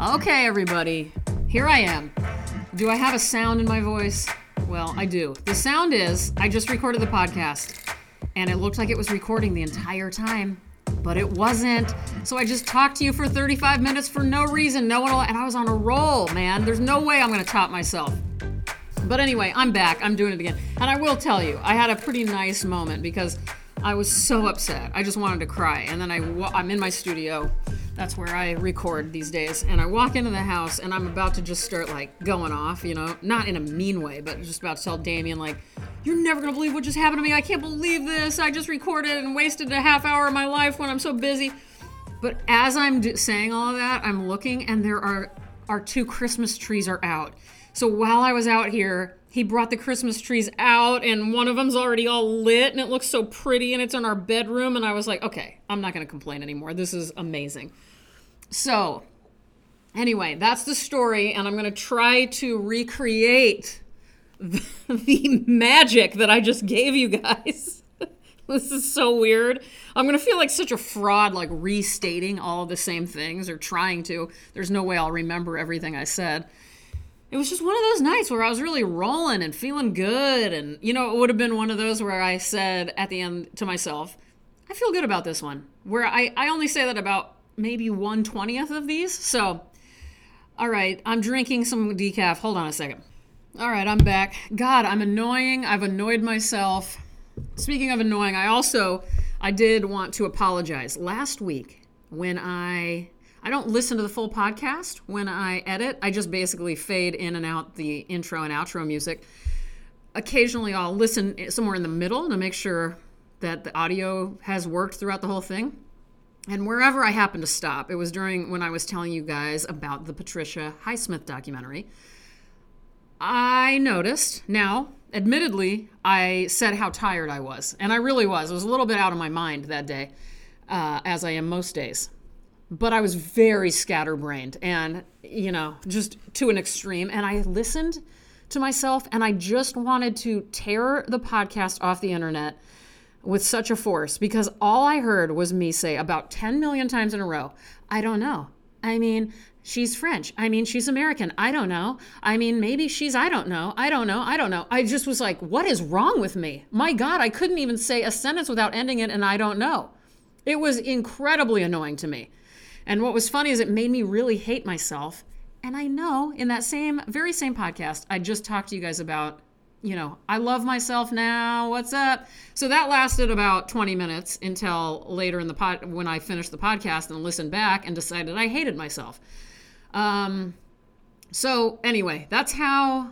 Okay, everybody, here I am. Do I have a sound in my voice? Well, I do. The sound is I just recorded the podcast and it looked like it was recording the entire time, but it wasn't. So I just talked to you for 35 minutes for no reason. No one will, and I was on a roll, man. There's no way I'm going to top myself. But anyway, I'm back. I'm doing it again. And I will tell you, I had a pretty nice moment because I was so upset. I just wanted to cry. And then I, I'm in my studio. That's where I record these days. And I walk into the house and I'm about to just start like going off, you know, not in a mean way, but just about to tell Damien, like, you're never gonna believe what just happened to me. I can't believe this. I just recorded and wasted a half hour of my life when I'm so busy. But as I'm do- saying all of that, I'm looking and there are our two Christmas trees are out. So while I was out here, he brought the Christmas trees out, and one of them's already all lit, and it looks so pretty, and it's in our bedroom. And I was like, okay, I'm not going to complain anymore. This is amazing. So, anyway, that's the story, and I'm going to try to recreate the, the magic that I just gave you guys. this is so weird. I'm going to feel like such a fraud, like restating all the same things or trying to. There's no way I'll remember everything I said it was just one of those nights where I was really rolling and feeling good. And, you know, it would have been one of those where I said at the end to myself, I feel good about this one. Where I, I only say that about maybe 120th of these. So, all right, I'm drinking some decaf. Hold on a second. All right, I'm back. God, I'm annoying. I've annoyed myself. Speaking of annoying, I also I did want to apologize. Last week when I I don't listen to the full podcast when I edit. I just basically fade in and out the intro and outro music. Occasionally, I'll listen somewhere in the middle to make sure that the audio has worked throughout the whole thing. And wherever I happened to stop, it was during when I was telling you guys about the Patricia Highsmith documentary. I noticed now, admittedly, I said how tired I was. And I really was. I was a little bit out of my mind that day, uh, as I am most days but I was very scatterbrained and, you know, just to an extreme. And I listened to myself and I just wanted to tear the podcast off the internet with such a force because all I heard was me say about 10 million times in a row, I don't know. I mean, she's French. I mean, she's American. I don't know. I mean, maybe she's, I don't know. I don't know. I don't know. I just was like, what is wrong with me? My God, I couldn't even say a sentence without ending it, and I don't know. It was incredibly annoying to me. And what was funny is it made me really hate myself. And I know in that same, very same podcast, I just talked to you guys about, you know, I love myself now. What's up? So that lasted about 20 minutes until later in the pod when I finished the podcast and listened back and decided I hated myself. Um, so anyway, that's how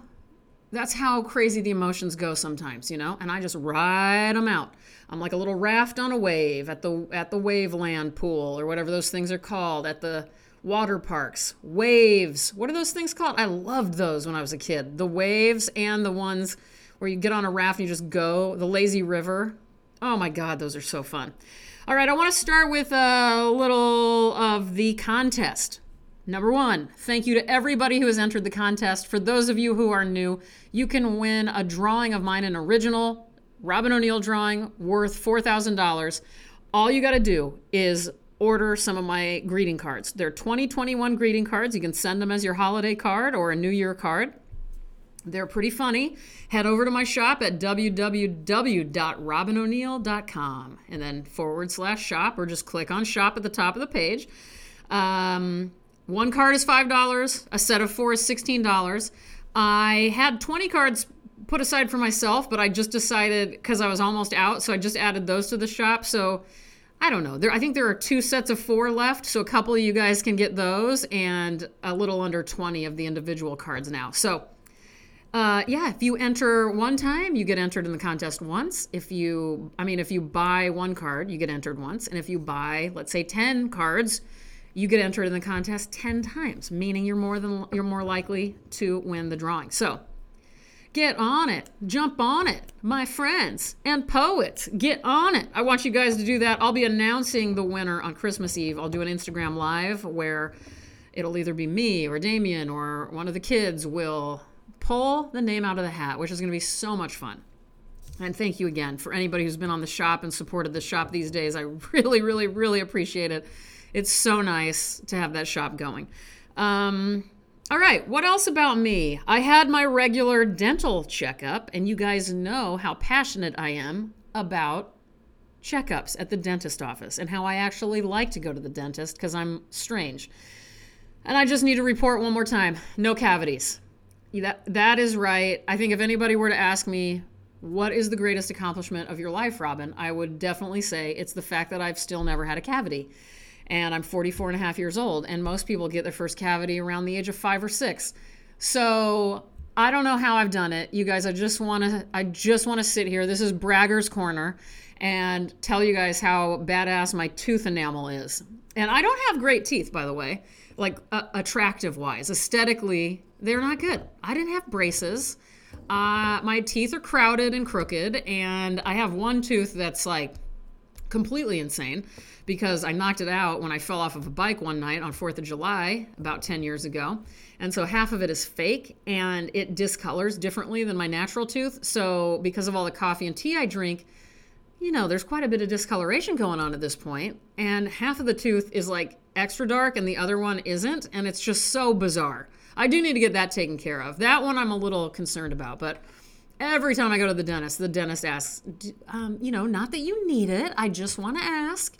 that's how crazy the emotions go sometimes, you know? And I just ride them out. I'm like a little raft on a wave at the at the Waveland pool or whatever those things are called at the water parks. Waves. What are those things called? I loved those when I was a kid. The waves and the ones where you get on a raft and you just go, the lazy river. Oh my god, those are so fun. All right, I want to start with a little of the contest. Number one, thank you to everybody who has entered the contest. For those of you who are new, you can win a drawing of mine, an original Robyn O'Neil drawing worth $4,000. All you got to do is order some of my greeting cards. They're 2021 greeting cards. You can send them as your holiday card or a New Year card. They're pretty funny. Head over to my shop at www.robynoneil.com and then forward slash shop or just click on shop at the top of the page. Um, one card is $5, a set of four is $16. I had 20 cards put aside for myself, but I just decided because I was almost out, so I just added those to the shop. So I don't know. There, I think there are two sets of four left, so a couple of you guys can get those, and a little under 20 of the individual cards now. So. Uh, yeah, if you enter one time, you get entered in the contest once. If you, I mean, if you buy one card, you get entered once. And if you buy, let's say, 10 cards, you get entered in the contest 10 times, meaning you're more than you're more likely to win the drawing. So, Get on it. Jump on it. My friends and poets, get on it. I want you guys to do that. I'll be announcing the winner on Christmas Eve. I'll do an Instagram live where it'll either be me or Damien or one of the kids will pull the name out of the hat, which is going to be so much fun. And thank you again for anybody who's been on the shop and supported the shop these days. I really, really, really appreciate it. It's so nice to have that shop going. Um, all right, what else about me? I had my regular dental checkup, and you guys know how passionate I am about checkups at the dentist office and how I actually like to go to the dentist because I'm strange. And I just need to report one more time no cavities. That, that is right. I think if anybody were to ask me, what is the greatest accomplishment of your life, Robyn? I would definitely say it's the fact that I've still never had a cavity. And I'm 44 and a half years old, and most people get their first cavity around the age of five or six. So I don't know how I've done it. You guys, I just want to I just want to sit here. This is Bragger's Corner and tell you guys how badass my tooth enamel is. And I don't have great teeth, by the way, like uh, attractive wise. Aesthetically, they're not good. I didn't have braces. Uh, my teeth are crowded and crooked, and I have one tooth that's like completely insane because I knocked it out when I fell off of a bike one night on 4th of July about 10 years ago. And so half of it is fake and it discolors differently than my natural tooth. So, because of all the coffee and tea I drink, you know, there's quite a bit of discoloration going on at this point, and half of the tooth is like extra dark and the other one isn't, and it's just so bizarre. I do need to get that taken care of. That one I'm a little concerned about, but every time I go to the dentist, the dentist asks, um, you know, not that you need it, I just want to ask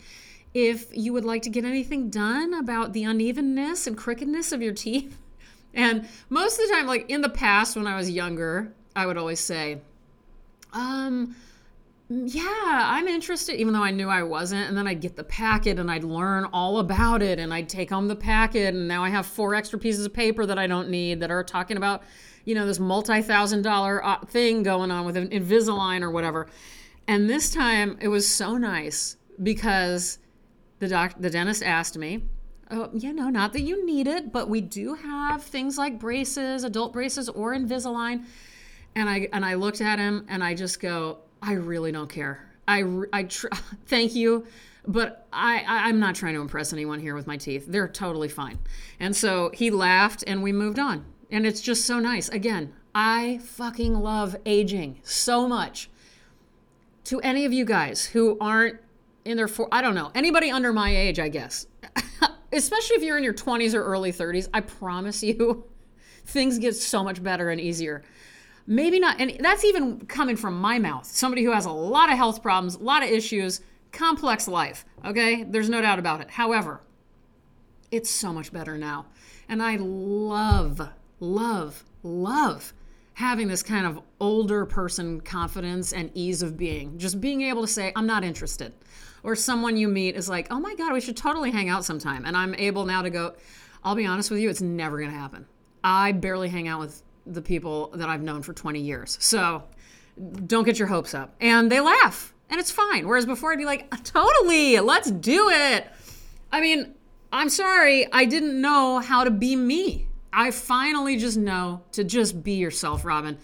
if you would like to get anything done about the unevenness and crookedness of your teeth. And most of the time, like in the past when I was younger, I would always say, um, yeah, I'm interested, even though I knew I wasn't. And then I'd get the packet and I'd learn all about it and I'd take home the packet. And now I have four extra pieces of paper that I don't need that are talking about, you know, this multi thousand dollar uh, thing going on with an Invisalign or whatever. And this time it was so nice because the doc, the dentist asked me, oh, you know, not that you need it, but we do have things like braces, adult braces or Invisalign. And I and I looked at him and I just go, I really don't care. I, I tr- thank you, but I, I I'm not trying to impress anyone here with my teeth. They're totally fine. And so he laughed and we moved on. And it's just so nice. Again, I fucking love aging so much. To any of you guys who aren't in their four, I don't know, anybody under my age, I guess, especially if you're in your 20s or early 30s, I promise you, things get so much better and easier maybe not and that's even coming from my mouth somebody who has a lot of health problems a lot of issues complex life okay there's no doubt about it however it's so much better now and i love love love having this kind of older person confidence and ease of being just being able to say i'm not interested or someone you meet is like oh my god we should totally hang out sometime and i'm able now to go i'll be honest with you it's never going to happen i barely hang out with the people that I've known for 20 years. So don't get your hopes up. And they laugh, and it's fine. Whereas before I'd be like, totally, let's do it. I mean, I'm sorry, I didn't know how to be me. I finally just know to just be yourself, Robyn,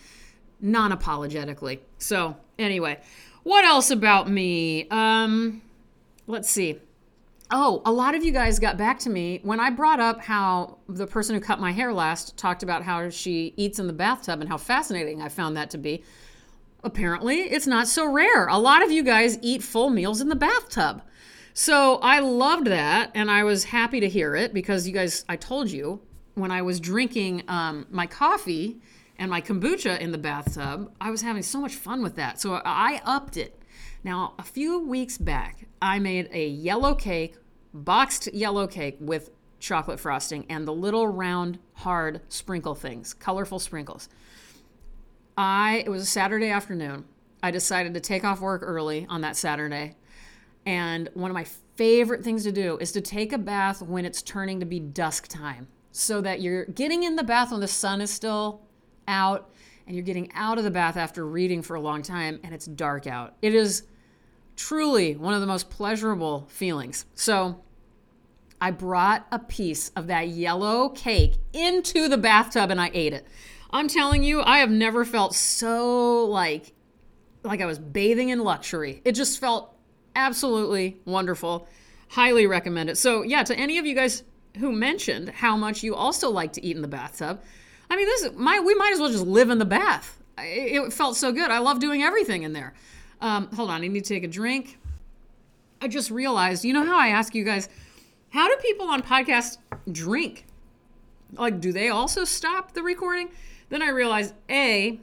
non apologetically. So, anyway, what else about me? Um, let's see. Oh, a lot of you guys got back to me when I brought up how the person who cut my hair last talked about how she eats in the bathtub and how fascinating I found that to be. Apparently, it's not so rare. A lot of you guys eat full meals in the bathtub. So I loved that and I was happy to hear it because you guys, I told you when I was drinking um, my coffee and my kombucha in the bathtub, I was having so much fun with that. So I upped it. Now, a few weeks back, I made a yellow cake boxed yellow cake with chocolate frosting and the little round hard sprinkle things, colorful sprinkles. I it was a Saturday afternoon. I decided to take off work early on that Saturday. And one of my favorite things to do is to take a bath when it's turning to be dusk time so that you're getting in the bath when the sun is still out and you're getting out of the bath after reading for a long time and it's dark out. It is truly one of the most pleasurable feelings. So I brought a piece of that yellow cake into the bathtub and I ate it. I'm telling you, I have never felt so like like I was bathing in luxury. It just felt absolutely wonderful. Highly recommend it. So, yeah, to any of you guys who mentioned how much you also like to eat in the bathtub, I mean, this is my we might as well just live in the bath. It, felt so good. I love doing everything in there. Um, hold on, I need to take a drink. I just realized, you know how I ask you guys, how do people on podcasts drink? Like, do they also stop the recording? Then I realized, A,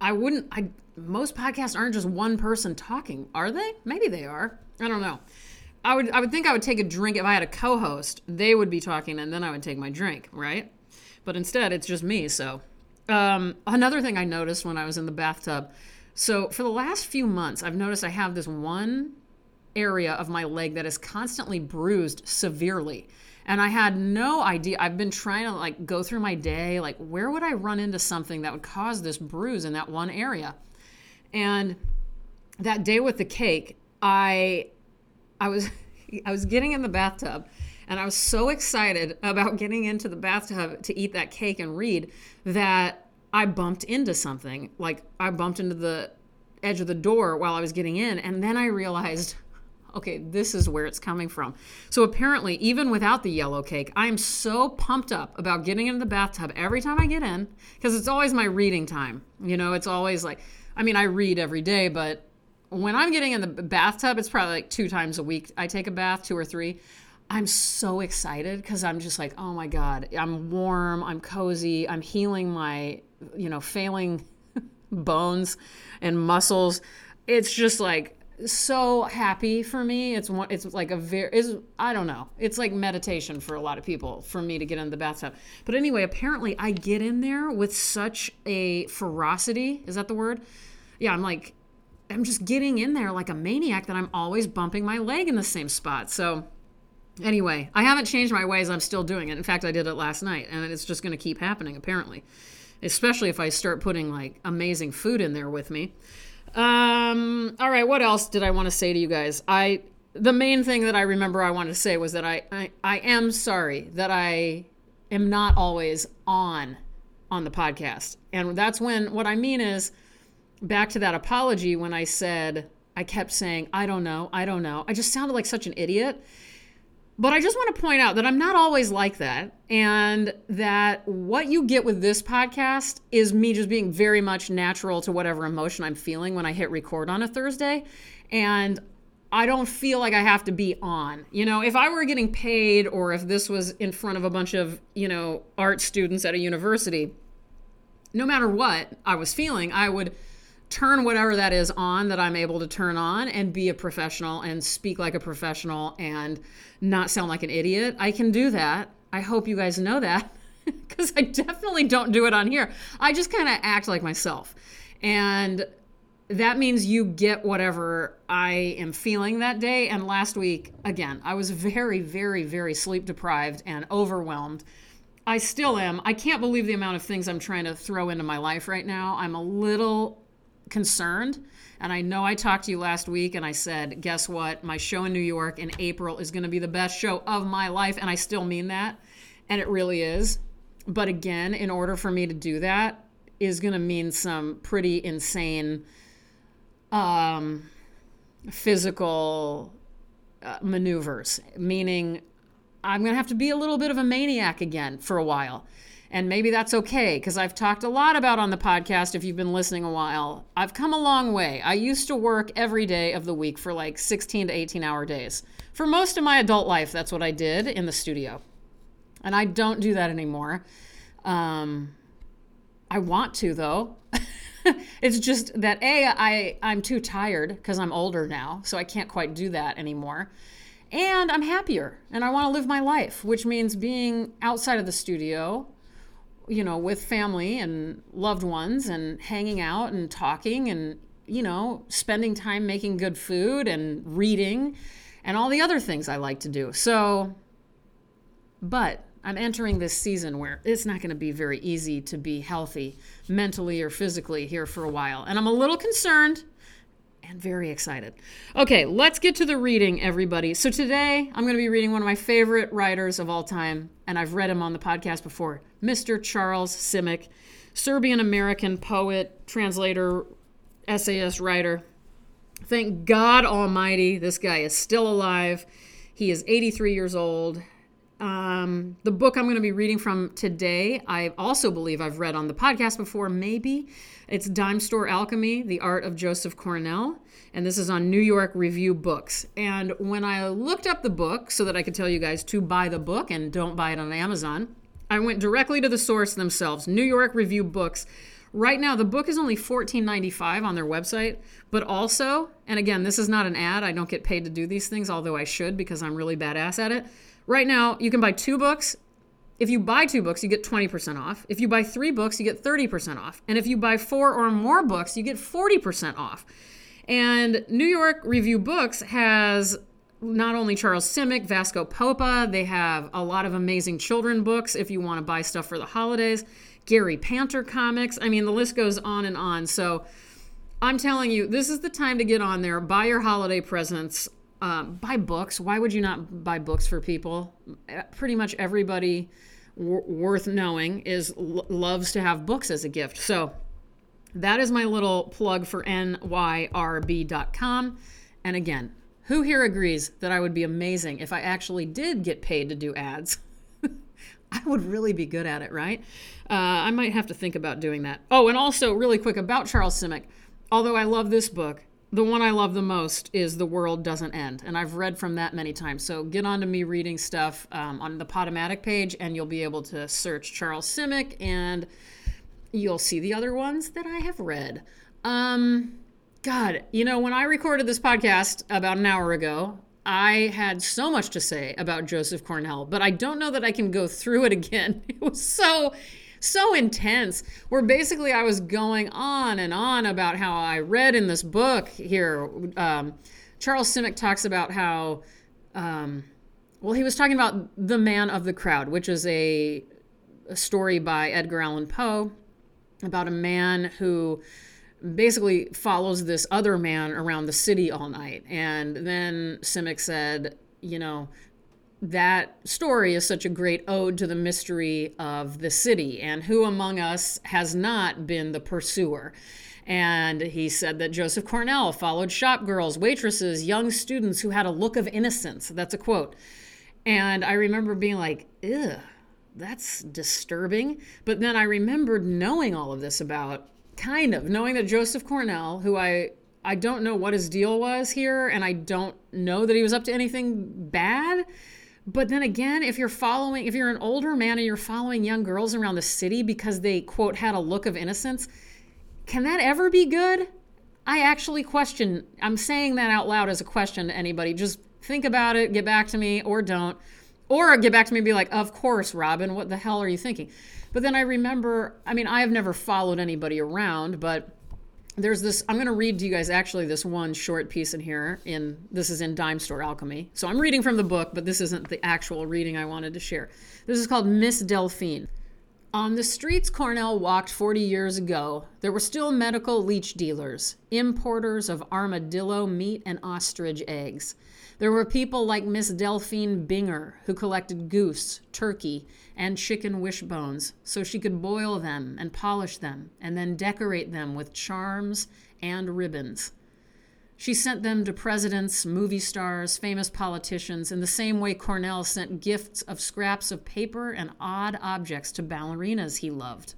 I wouldn't, I, most podcasts aren't just one person talking, are they? Maybe they are. I don't know. I would, I would think I would take a drink if I had a co host. They would be talking and then I would take my drink, right? But instead, it's just me. So, um, another thing I noticed when I was in the bathtub. So, for the last few months, I've noticed I have this one area of my leg that is constantly bruised severely. And I had no idea. I've been trying to like go through my day, like where would I run into something that would cause this bruise in that one area? And that day with the cake, I I was I was getting in the bathtub and I was so excited about getting into the bathtub to eat that cake and read that I bumped into something. Like I bumped into the edge of the door while I was getting in and then I realized okay, this is where it's coming from. So apparently, even without the yellow cake, I am so pumped up about getting into the bathtub every time I get in because it's always my reading time. You know, it's always like, I mean, I read every day, but when I'm getting in the bathtub, it's probably like two times a week. I take a bath, two or three. I'm so excited because I'm just like, oh my God, I'm warm, I'm cozy, I'm healing my, you know, failing bones and muscles. It's just like so happy for me. It's one. It's like a very. Is I don't know. It's like meditation for a lot of people. For me to get in the bathtub. But anyway, apparently I get in there with such a ferocity. Is that the word? Yeah, I'm like, I'm just getting in there like a maniac that I'm always bumping my leg in the same spot. So. Anyway, I haven't changed my ways. I'm still doing it. In fact, I did it last night, and it's just going to keep happening, apparently. Especially if I start putting like amazing food in there with me. Um, all right, what else did I want to say to you guys? I the main thing that I remember I wanted to say was that I, I, I am sorry that I am not always on on the podcast. And that's when what I mean is back to that apology when I said I kept saying, I don't know, I don't know. I just sounded like such an idiot. But I just want to point out that I'm not always like that. And that what you get with this podcast is me just being very much natural to whatever emotion I'm feeling when I hit record on a Thursday. And I don't feel like I have to be on. You know, if I were getting paid or if this was in front of a bunch of, you know, art students at a university, no matter what I was feeling, I would turn whatever that is on that I'm able to turn on and be a professional and speak like a professional and not sound like an idiot. I can do that. I hope you guys know that because I definitely don't do it on here. I just kind of act like myself. And that means you get whatever I am feeling that day. And last week, again, I was very, very, very sleep deprived and overwhelmed. I still am. I can't believe the amount of things I'm trying to throw into my life right now. I'm a little concerned. And I know I talked to you last week and I said, guess what? My show in New York in April is going to be the best show of my life. And I still mean that. And it really is. But again, in order for me to do that, is going to mean some pretty insane um, physical uh, maneuvers, meaning I'm going to have to be a little bit of a maniac again for a while. And maybe that's okay because I've talked a lot about on the podcast if you've been listening a while. I've come a long way. I used to work every day of the week for like 16 to 18 hour days. For most of my adult life, that's what I did in the studio. And I don't do that anymore. Um, I want to though. it's just that a I I'm too tired because I'm older now, so I can't quite do that anymore. And I'm happier and I want to live my life, which means being outside of the studio you know, with family and loved ones and hanging out and talking and, you know, spending time making good food and reading and all the other things I like to do. So, but I'm entering this season where it's not going to be very easy to be healthy mentally or physically here for a while. And I'm a little concerned and very excited. Okay, let's get to the reading, everybody. So today I'm going to be reading one of my favorite writers of all time, and I've read him on the podcast before Mr. Charles Simic, Serbian American poet, translator, essayist, writer. Thank God Almighty, this guy is still alive. He is 83 years old. Um, the book I'm going to be reading from today, I also believe I've read on the podcast before, maybe. It's Dime Store Alchemy The Art of Joseph Cornell. And this is on New York Review Books. And when I looked up the book so that I could tell you guys to buy the book and don't buy it on Amazon, I went directly to the source themselves, New York Review Books. Right now, the book is only $14.95 on their website, but also, and again, this is not an ad. I don't get paid to do these things, although I should because I'm really badass at it. Right now, you can buy two books. If you buy two books, you get 20% off. If you buy three books, you get 30% off. And if you buy four or more books, you get 40% off. And New York Review Books has not only Charles Simic, Vasco Popa, they have a lot of amazing children books if you want to buy stuff for the holidays. Gary Panter comics. I mean, the list goes on and on. So I'm telling you, this is the time to get on there, buy your holiday presents, um, buy books. Why would you not buy books for people? Pretty much everybody w- worth knowing is l- loves to have books as a gift. So that is my little plug for nyrb.com. And again, who here agrees that I would be amazing if I actually did get paid to do ads? I would really be good at it, right? Uh, I might have to think about doing that. Oh, and also, really quick about Charles Simic. Although I love this book, the one I love the most is The World Doesn't End. And I've read from that many times. So get on to me reading stuff um, on the Potomatic page, and you'll be able to search Charles Simic, and you'll see the other ones that I have read. Um, God, you know, when I recorded this podcast about an hour ago, I had so much to say about Joseph Cornell, but I don't know that I can go through it again. It was so so intense where basically I was going on and on about how I read in this book here. Um, Charles Simic talks about how, um, well, he was talking about The Man of the Crowd, which is a, a story by Edgar Allan Poe about a man who basically follows this other man around the city all night. And then Simic said, you know, that story is such a great ode to the mystery of the city and who among us has not been the pursuer. And he said that Joseph Cornell followed shop girls, waitresses, young students who had a look of innocence. That's a quote. And I remember being like, ugh, that's disturbing. But then I remembered knowing all of this about, kind of, knowing that Joseph Cornell, who I I don't know what his deal was here, and I don't know that he was up to anything bad. But then again, if you're following, if you're an older man and you're following young girls around the city because they, quote, had a look of innocence, can that ever be good? I actually question, I'm saying that out loud as a question to anybody. Just think about it, get back to me, or don't. Or get back to me and be like, of course, Robyn, what the hell are you thinking? But then I remember, I mean, I have never followed anybody around, but there's this i'm going to read to you guys actually this one short piece in here in this is in dime store alchemy. So i'm reading from the book but this isn't the actual reading i wanted to share. This is called miss delphine on the streets cornell walked 40 years ago there were still medical leech dealers importers of armadillo meat and ostrich eggs there were people like Miss Delphine Binger, who collected goose, turkey, and chicken wishbones so she could boil them and polish them and then decorate them with charms and ribbons. She sent them to presidents, movie stars, famous politicians, in the same way Cornell sent gifts of scraps of paper and odd objects to ballerinas he loved.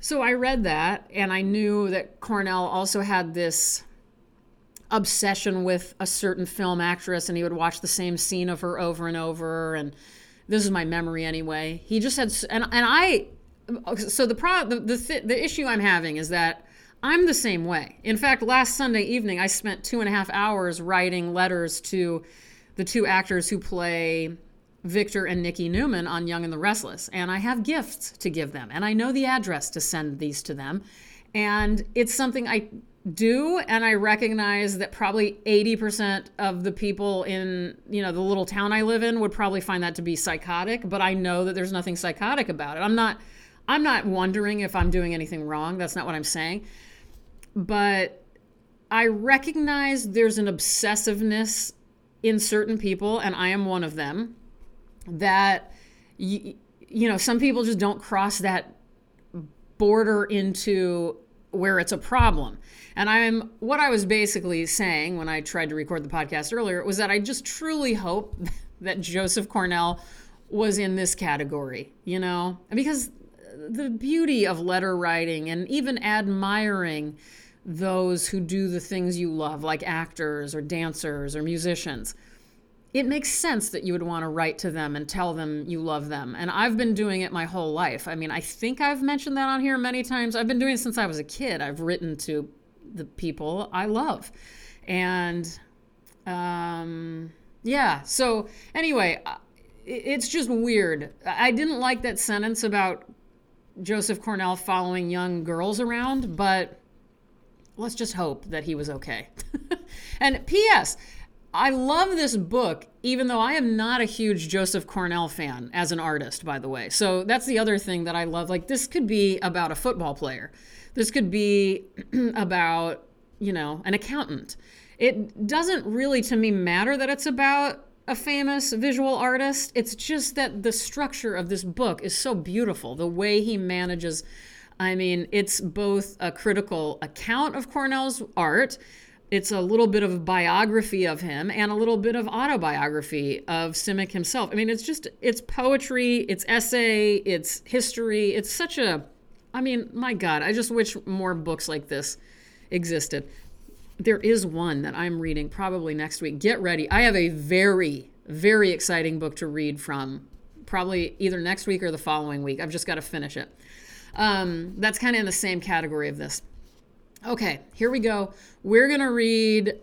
So I read that, and I knew that Cornell also had this obsession with a certain film actress and he would watch the same scene of her over and over and this is my memory anyway he just had and, and i so the pro the, the, the issue i'm having is that i'm the same way. In fact last sunday evening i spent two and a half hours writing letters to the two actors who play Victor and Nikki Newman on Young and the Restless, and I have gifts to give them, and I know the address to send these to them. And it's something I do and i recognize that probably 80% of the people in you know the little town i live in would probably find that to be psychotic but i know that there's nothing psychotic about it. I'm not i'm not wondering if i'm doing anything wrong. That's not what i'm saying but i recognize there's an obsessiveness in certain people and i am one of them that you, you know some people just don't cross that border into where it's a problem. And I'm what I was basically saying when I tried to record the podcast earlier was that I just truly hope that Joseph Cornell was in this category, you know? Because the beauty of letter writing and even admiring those who do the things you love, like actors or dancers or musicians, it makes sense that you would want to write to them and tell them you love them. And I've been doing it my whole life. I mean, I think I've mentioned that on here many times. I've been doing it since I was a kid. I've written to the people I love. And um, yeah, so anyway, it's just weird. I didn't like that sentence about Joseph Cornell following young girls around, but let's just hope that he was okay. and P.S. I love this book, even though I am not a huge Joseph Cornell fan as an artist, by the way. So that's the other thing that I love. Like, this could be about a football player, this could be about, you know, an accountant. It doesn't really, to me, matter that it's about a famous visual artist. It's just that the structure of this book is so beautiful. The way he manages, I mean, it's both a critical account of Cornell's art it's a little bit of biography of him and a little bit of autobiography of Simic himself. I mean, it's just it's poetry, it's essay, it's history. It's such a I mean, my god, I just wish more books like this existed. There is one that I'm reading probably next week. Get ready. I have a very very exciting book to read from probably either next week or the following week. I've just got to finish it. Um, that's kind of in the same category of this. Okay, here we go. We're going to read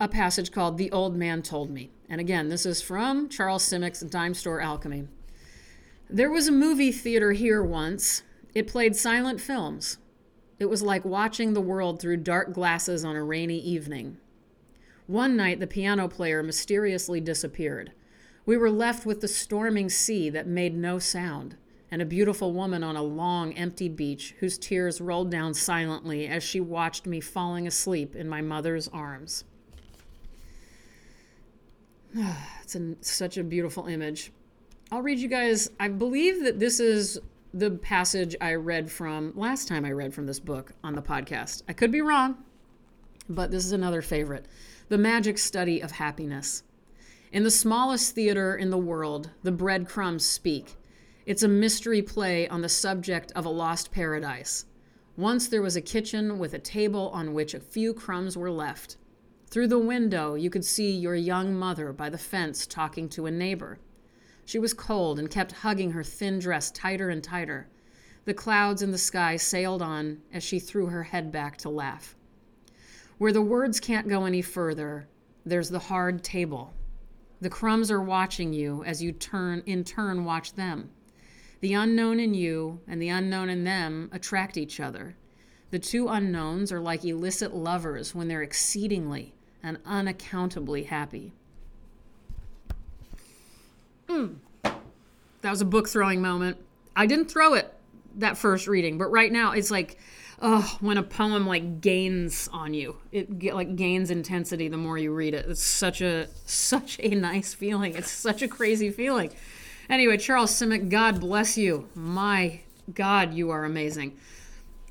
a passage called The Old Man Told Me. And again, this is from Charles Simic's Dime Store Alchemy. There was a movie theater here once. It played silent films. It was like watching the world through dark glasses on a rainy evening. One night, the piano player mysteriously disappeared. We were left with the storming sea that made no sound and a beautiful woman on a long, empty beach whose tears rolled down silently as she watched me falling asleep in my mother's arms. it's a, such a beautiful image. I'll read you guys. I believe that this is the passage I read from last time I read from this book on the podcast. I could be wrong, but this is another favorite The Magic Study of Happiness. In the smallest theater in the world, the breadcrumbs speak it's a mystery play on the subject of a lost paradise. Once there was a kitchen with a table on which a few crumbs were left. Through the window, you could see your young mother by the fence talking to a neighbor. She was cold and kept hugging her thin dress tighter and tighter. The clouds in the sky sailed on as she threw her head back to laugh. Where the words can't go any further, there's the hard table. The crumbs are watching you as you turn in turn watch them. The unknown in you and the unknown in them attract each other. The two unknowns are like illicit lovers when they're exceedingly and unaccountably happy. Mm. That was a book throwing moment. I didn't throw it that first reading, but right now it's like, oh, when a poem like gains on you, it like gains intensity the more you read it. It's such a such a nice feeling. It's such a crazy feeling. Anyway, Charles Simic, God bless you. My God, you are amazing.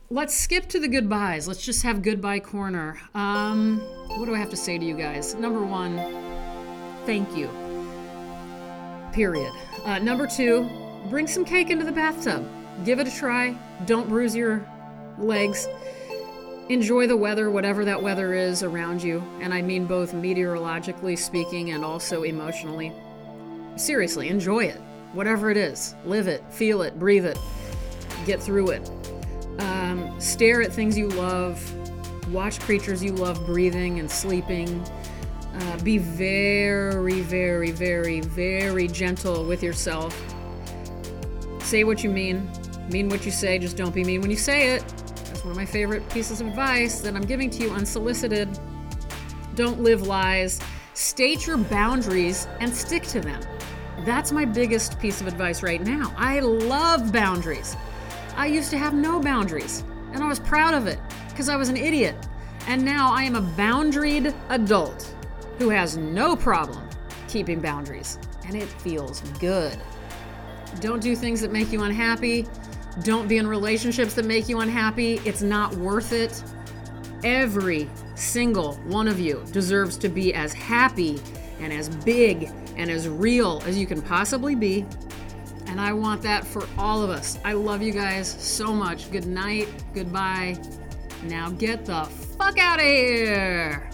Let's skip to the goodbyes. Let's just have goodbye corner. Um, what do I have to say to you guys? Number one, thank you. Period. Uh, number two, bring some cake into the bathtub. Give it a try. Don't bruise your legs. Enjoy the weather, whatever that weather is around you. And I mean both meteorologically speaking and also emotionally. Seriously, enjoy it. Whatever it is, live it, feel it, breathe it, get through it. Um, stare at things you love, watch creatures you love breathing and sleeping. Uh, be very, very, very, very gentle with yourself. Say what you mean, mean what you say, just don't be mean when you say it. That's one of my favorite pieces of advice that I'm giving to you unsolicited. Don't live lies. State your boundaries and stick to them. That's my biggest piece of advice right now. I love boundaries. I used to have no boundaries, and I was proud of it because I was an idiot. And now I am a boundaried adult who has no problem keeping boundaries, and it feels good. Don't do things that make you unhappy. Don't be in relationships that make you unhappy. It's not worth it. Every single one of you deserves to be as happy and as big and as real as you can possibly be. And I want that for all of us. I love you guys so much. Good night. Goodbye. Now get the fuck out of here.